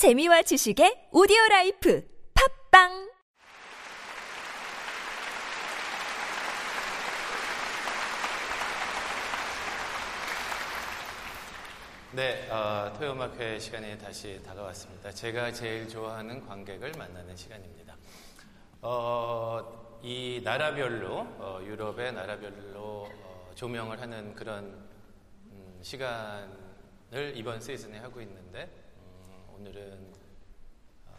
재미와 지식의 오디오 라이프 팟빵 네, 어, 토요음악회 시간이 다시 다가왔습니다. 제가 제일 좋아하는 관객을 만나는 시간입니다. 어, 이 나라별로, 어, 유럽의 나라별로 어, 조명을 하는 그런 음, 시간을 이번 시즌에 하고 있는데, 음, 오늘은 어,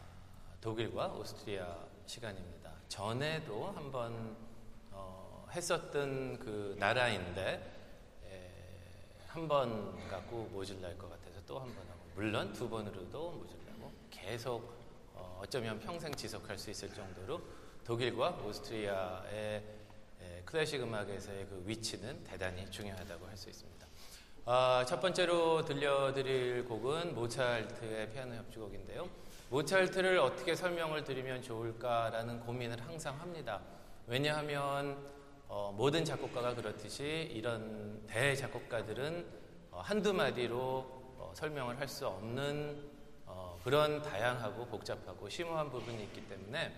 독일과 오스트리아 시간입니다. 전에도 한번 어, 했었던 그 나라인데, 한 번 갖고 모질랄 것 같아서 또 한 번 하고 물론 두 번으로도 모질라고 계속 어, 어쩌면 평생 지속할 수 있을 정도로 독일과 오스트리아의 에, 클래식 음악에서의 그 위치는 대단히 중요하다고 할 수 있습니다. 아, 첫 번째로 들려드릴 곡은 모차르트의 피아노 협주곡인데요. 모차르트를 어떻게 설명을 드리면 좋을까라는 고민을 항상 합니다. 왜냐하면 어, 모든 작곡가가 그렇듯이 이런 대작곡가들은 어, 한두 마디로 어, 설명을 할 수 없는 어, 그런 다양하고 복잡하고 심오한 부분이 있기 때문에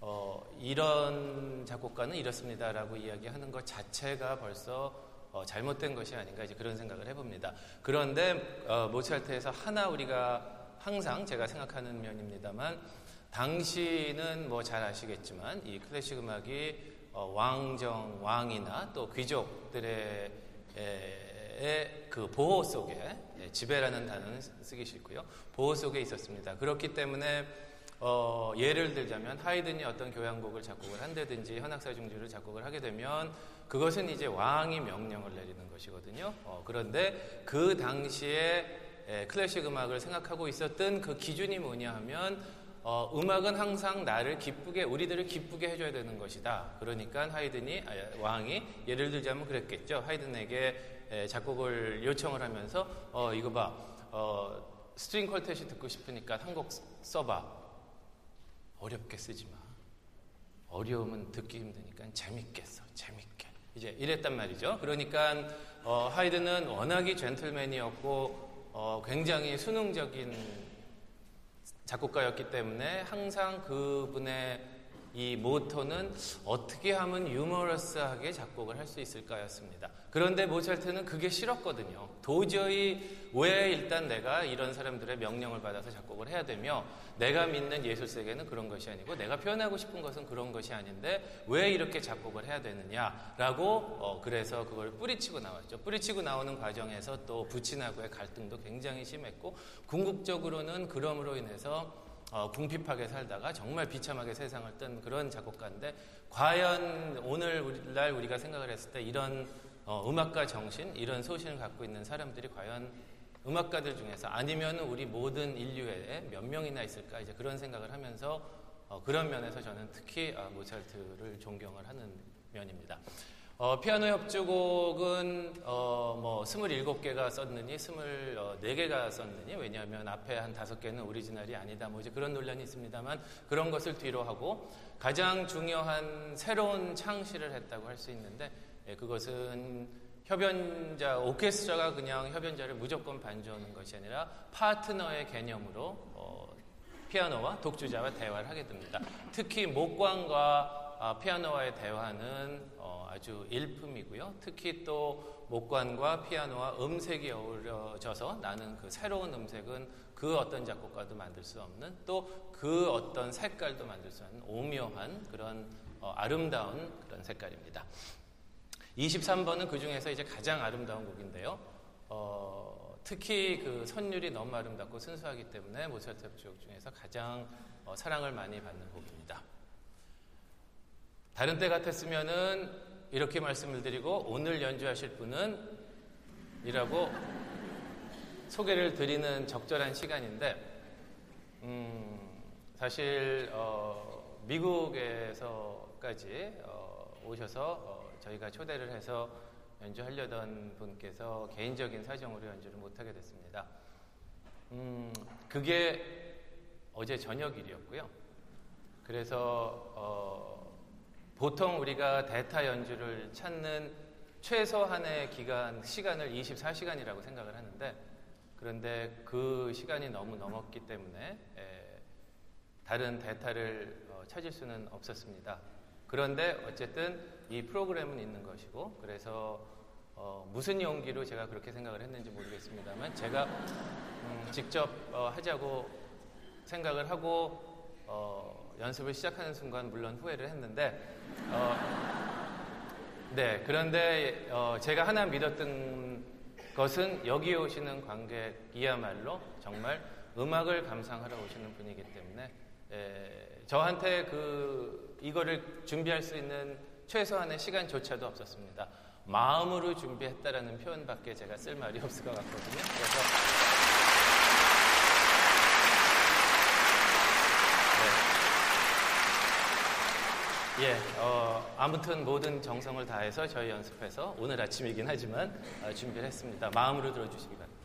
어, 이런 작곡가는 이렇습니다라고 이야기하는 것 자체가 벌써 어, 잘못된 것이 아닌가 이제 그런 생각을 해봅니다. 그런데 모차르트에서 하나 우리가 항상 제가 생각하는 면입니다만 당시는 뭐 잘 아시겠지만 이 클래식 음악이 어, 왕정, 왕이나 또 귀족들의 에, 그 보호 속에 예, 지배라는 단어는 쓰기 싫고요. 보호 속에 있었습니다. 그렇기 때문에 어, 예를 들자면 하이든이 어떤 교향곡을 작곡을 한다든지 현악사 중주를 작곡을 하게 되면 그것은 이제 왕이 명령을 내리는 것이거든요. 어, 그런데 그 당시에 에, 클래식 음악을 생각하고 있었던 그 기준이 뭐냐 하면 어, 음악은 항상 나를 기쁘게 우리들을 기쁘게 해줘야 되는 것이다. 그러니까 하이든이 아, 왕이 예를 들자면 그랬겠죠. 하이든에게 에, 작곡을 요청을 하면서 어, 이거 봐 어, string quartet이 듣고 싶으니까 한 곡 써봐. 어렵게 쓰지 마. 어려우면 듣기 힘드니까 재밌게 써. 재밌게. 이제 이랬단 말이죠. 그러니까 어, 하이든은 워낙이 gentleman이었고 어, 굉장히 순응적인 작곡가였기 때문에 항상 그분의 이 모토는 어떻게 하면 유머러스하게 작곡을 할 수 있을까였습니다. 그런데 모차르트는 그게 싫었거든요. 도저히 왜 일단 내가 이런 사람들의 명령을 받아서 작곡을 해야 되며 내가 믿는 예술 세계는 그런 것이 아니고 내가 표현하고 싶은 것은 그런 것이 아닌데 왜 이렇게 작곡을 해야 되느냐라고 어, 그래서 그걸 뿌리치고 나왔죠. 뿌리치고 나오는 과정에서 또 부친하고의 갈등도 굉장히 심했고 궁극적으로는 그럼으로 인해서 어, 궁핍하게 살다가 정말 비참하게 세상을 뜬 그런 작곡가인데 과연 오늘날 우리가 생각을 했을 때 이런 어, 음악가 정신 이런 소신을 갖고 있는 사람들이 과연 음악가들 중에서 아니면 우리 모든 인류에 몇 명이나 있을까 이제 그런 생각을 하면서 어, 그런 면에서 저는 특히 아, 모차르트를 존경을 하는 면입니다. 어, 피아노 협주곡은 어, 뭐 27개가 썼느니 24개가 썼느니 왜냐하면 앞에 한 5개는 오리지널이 아니다 뭐 이제 그런 논란이 있습니다만 그런 것을 뒤로 하고 가장 중요한 새로운 창시를 했다고 할 수 있는데 예, 그것은 협연자, 오케스트라가 그냥 협연자를 무조건 반주하는 것이 아니라 파트너의 개념으로 어, 피아노와 독주자와 대화를 하게 됩니다. 특히 목관과 아, 피아노와의 대화는 어, 아주 일품이고요. 특히 또 목관과 피아노와 음색이 어우러져서 나는 그 새로운 음색은 그 어떤 작곡가도 만들 수 없는 또 그 어떤 색깔도 만들 수 없는 오묘한 그런 어, 아름다운 그런 색깔입니다. 23번은 그 중에서 이제 가장 아름다운 곡인데요. 어, 특히 그 선율이 너무 아름답고 순수하기 때문에 모차르트 협주곡 중에서 가장 어, 사랑을 많이 받는 곡입니다. 다른 때 같았으면은 이렇게 말씀을 드리고 오늘 연주하실 분은 이라고 소개를 드리는 적절한 시간인데 음, 사실 어, 미국에서까지 어, 오셔서 어, 저희가 초대를 해서 연주하려던 분께서 개인적인 사정으로 연주를 못하게 됐습니다. 음, 그게 어제 저녁 일이었고요. 그래서 어, 보통 우리가 대타 연주를 찾는 최소한의 기간, 시간을 24시간이라고 생각을 하는데 그런데 그 시간이 너무 넘었기 때문에 에, 다른 대타를 어, 찾을 수는 없었습니다. 그런데 어쨌든 이 프로그램은 있는 것이고 그래서 어, 무슨 용기로 제가 그렇게 생각을 했는지 모르겠습니다만 제가 음, 직접 어, 하자고 생각을 하고 어, 연습을 시작하는 순간 물론 후회를 했는데 어, 네 그런데 어, 제가 하나 믿었던 것은 여기 오시는 관객이야말로 정말 음악을 감상하러 오시는 분이기 때문에 에, 저한테 그 이거를 준비할 수 있는 최소한의 시간조차도 없었습니다. 마음으로 준비했다라는 표현밖에 제가 쓸 말이 없을 것 같거든요. 그래서 네. 예, 어, 아무튼 모든 정성을 다해서 저희 연습해서 오늘 아침이긴 하지만 어, 준비를 했습니다. 마음으로 들어주시기 바랍니다.